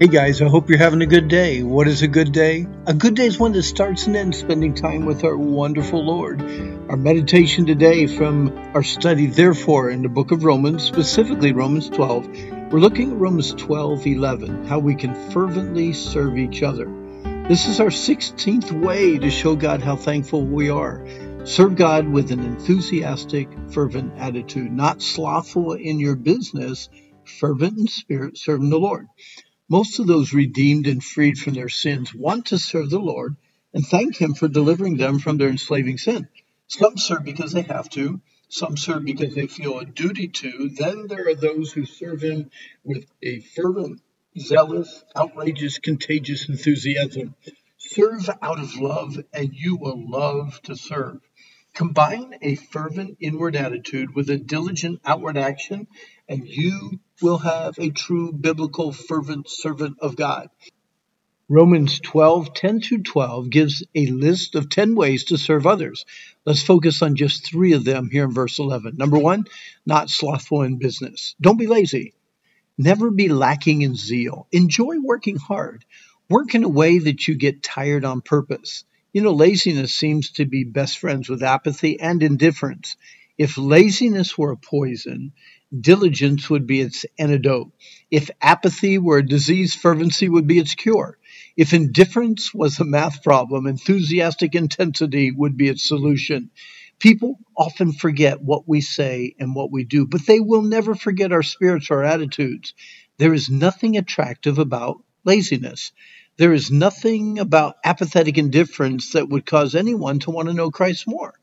Hey guys, I hope you're having a good day. What is a good day? A good day is one that starts and ends spending time with our wonderful Lord. Our meditation today from our study, therefore, in the book of Romans, specifically Romans 12, we're looking at Romans 12 11, how we can fervently serve each other. This is our 16th way to show God how thankful we are. Serve God with an enthusiastic, fervent attitude, not slothful in your business, fervent in spirit, serving the Lord. Most of those redeemed and freed from their sins want to serve the Lord and thank Him for delivering them from their enslaving sin. Some serve because they have to, some serve because they feel a duty to. Then there are those who serve Him with a fervent, zealous, outrageous, contagious enthusiasm. Serve out of love, and you will love to serve. Combine a fervent inward attitude with a diligent outward action, and you will have a true biblical fervent servant of God. Romans 12, 10 through 12 gives a list of 10 ways to serve others. Let's focus on just three of them here in verse 11. Number one, not slothful in business. Don't be lazy. Never be lacking in zeal. Enjoy working hard. Work in a way that you get tired on purpose. You know, laziness seems to be best friends with apathy and indifference. If laziness were a poison, diligence would be its antidote. If apathy were a disease, fervency would be its cure. If indifference was a math problem, enthusiastic intensity would be its solution. People often forget what we say and what we do, but they will never forget our spirits or attitudes. There is nothing attractive about laziness. There is nothing about apathetic indifference that would cause anyone to want to know Christ more.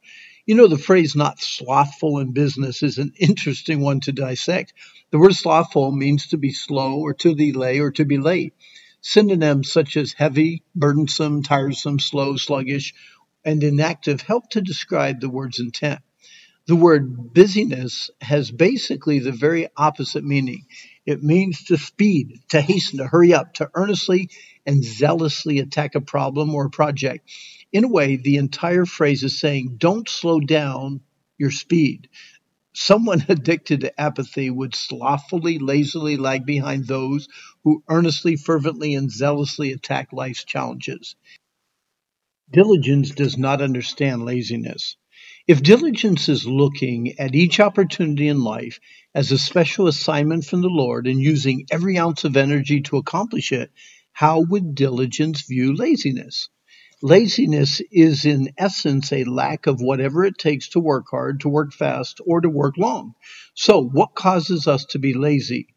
You know, the phrase not slothful in business is an interesting one to dissect. The word slothful means to be slow or to delay or to be late. Synonyms such as heavy, burdensome, tiresome, slow, sluggish, and inactive help to describe the word's intent. The word busyness has basically the very opposite meaning. It means to speed, to hasten, to hurry up, to earnestly and zealously attack a problem or a project. In a way, the entire phrase is saying, don't slow down your speed. Someone addicted to apathy would slothfully, lazily lag behind those who earnestly, fervently, and zealously attack life's challenges. Diligence does not understand laziness. If diligence is looking at each opportunity in life as a special assignment from the Lord and using every ounce of energy to accomplish it, how would diligence view laziness? Laziness is in essence a lack of whatever it takes to work hard, to work fast, or to work long. So, what causes us to be lazy?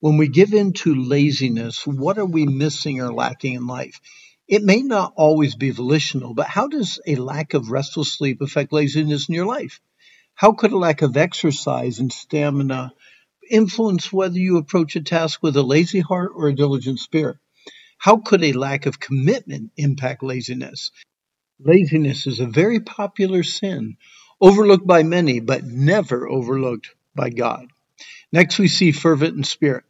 When we give in to laziness, what are we missing or lacking in life? It may not always be volitional, but how does a lack of restful sleep affect laziness in your life? How could a lack of exercise and stamina influence whether you approach a task with a lazy heart or a diligent spirit? How could a lack of commitment impact laziness? Laziness is a very popular sin, overlooked by many, but never overlooked by God. Next, we see fervent in spirit.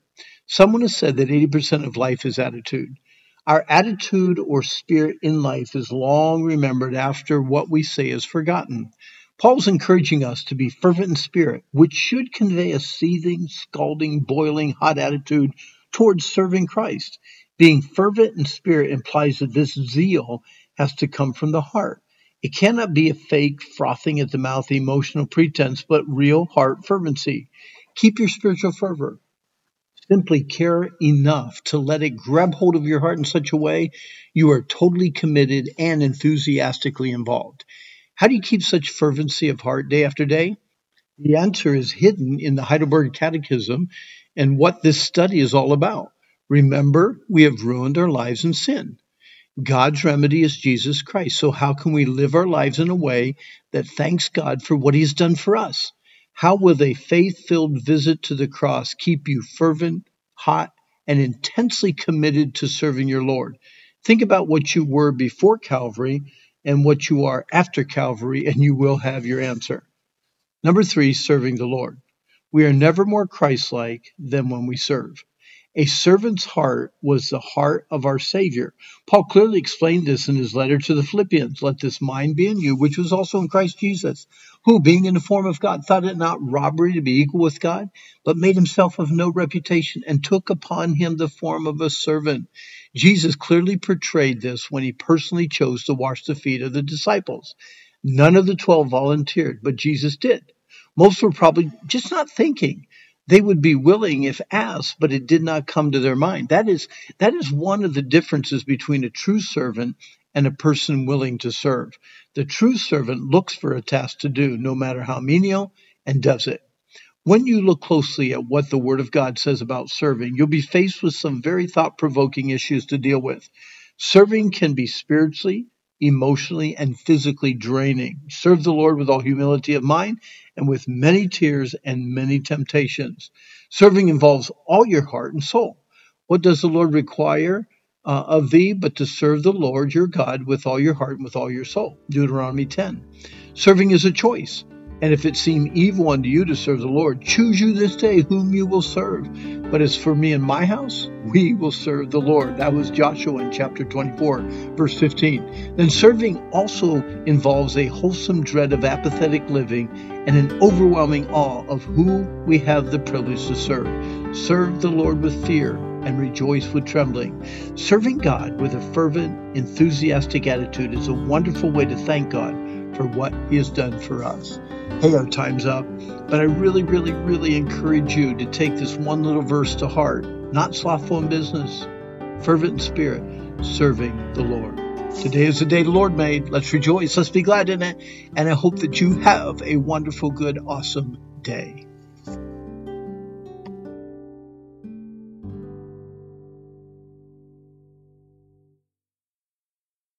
Someone has said that 80% of life is attitude. Our attitude or spirit in life is long remembered after what we say is forgotten. Paul's encouraging us to be fervent in spirit, which should convey a seething, scalding, boiling hot attitude towards serving Christ. Being fervent in spirit implies that this zeal has to come from the heart. It cannot be a fake, frothing at the mouth emotional pretense, but real heart fervency. Keep your spiritual fervor simply care enough to let it grab hold of your heart in such a way you are totally committed and enthusiastically involved. How do you keep such fervency of heart day after day? The answer is hidden in the Heidelberg Catechism and what this study is all about. Remember, we have ruined our lives in sin. God's remedy is Jesus Christ. So, how can we live our lives in a way that thanks God for what He has done for us? How will a faith filled visit to the cross keep you fervent, hot, and intensely committed to serving your Lord? Think about what you were before Calvary and what you are after Calvary, and you will have your answer. Number three, serving the Lord. We are never more Christ like than when we serve. A servant's heart was the heart of our Savior. Paul clearly explained this in his letter to the Philippians. Let this mind be in you, which was also in Christ Jesus, who, being in the form of God, thought it not robbery to be equal with God, but made himself of no reputation, and took upon him the form of a servant. Jesus clearly portrayed this when he personally chose to wash the feet of the disciples. None of the twelve volunteered, but Jesus did. Most were probably just not thinking. They would be willing if asked, but it did not come to their mind. That is, that is one of the differences between a true servant and a person willing to serve. The true servant looks for a task to do, no matter how menial, and does it. When you look closely at what the Word of God says about serving, you'll be faced with some very thought provoking issues to deal with. Serving can be spiritually, emotionally, and physically draining. Serve the Lord with all humility of mind and with many tears and many temptations. Serving involves all your heart and soul. What does the Lord require? Uh, of thee, but to serve the Lord your God with all your heart and with all your soul. Deuteronomy 10. Serving is a choice. And if it seem evil unto you to serve the Lord, choose you this day whom you will serve. But as for me and my house, we will serve the Lord. That was Joshua in chapter 24, verse 15. Then serving also involves a wholesome dread of apathetic living and an overwhelming awe of who we have the privilege to serve. Serve the Lord with fear and rejoice with trembling. Serving God with a fervent, enthusiastic attitude is a wonderful way to thank God for what He has done for us. Hey, our time's up, but I really, really, really encourage you to take this one little verse to heart. Not slothful in business, fervent in spirit, serving the Lord. Today is the day the Lord made. Let's rejoice. Let's be glad in it. And I hope that you have a wonderful, good, awesome day.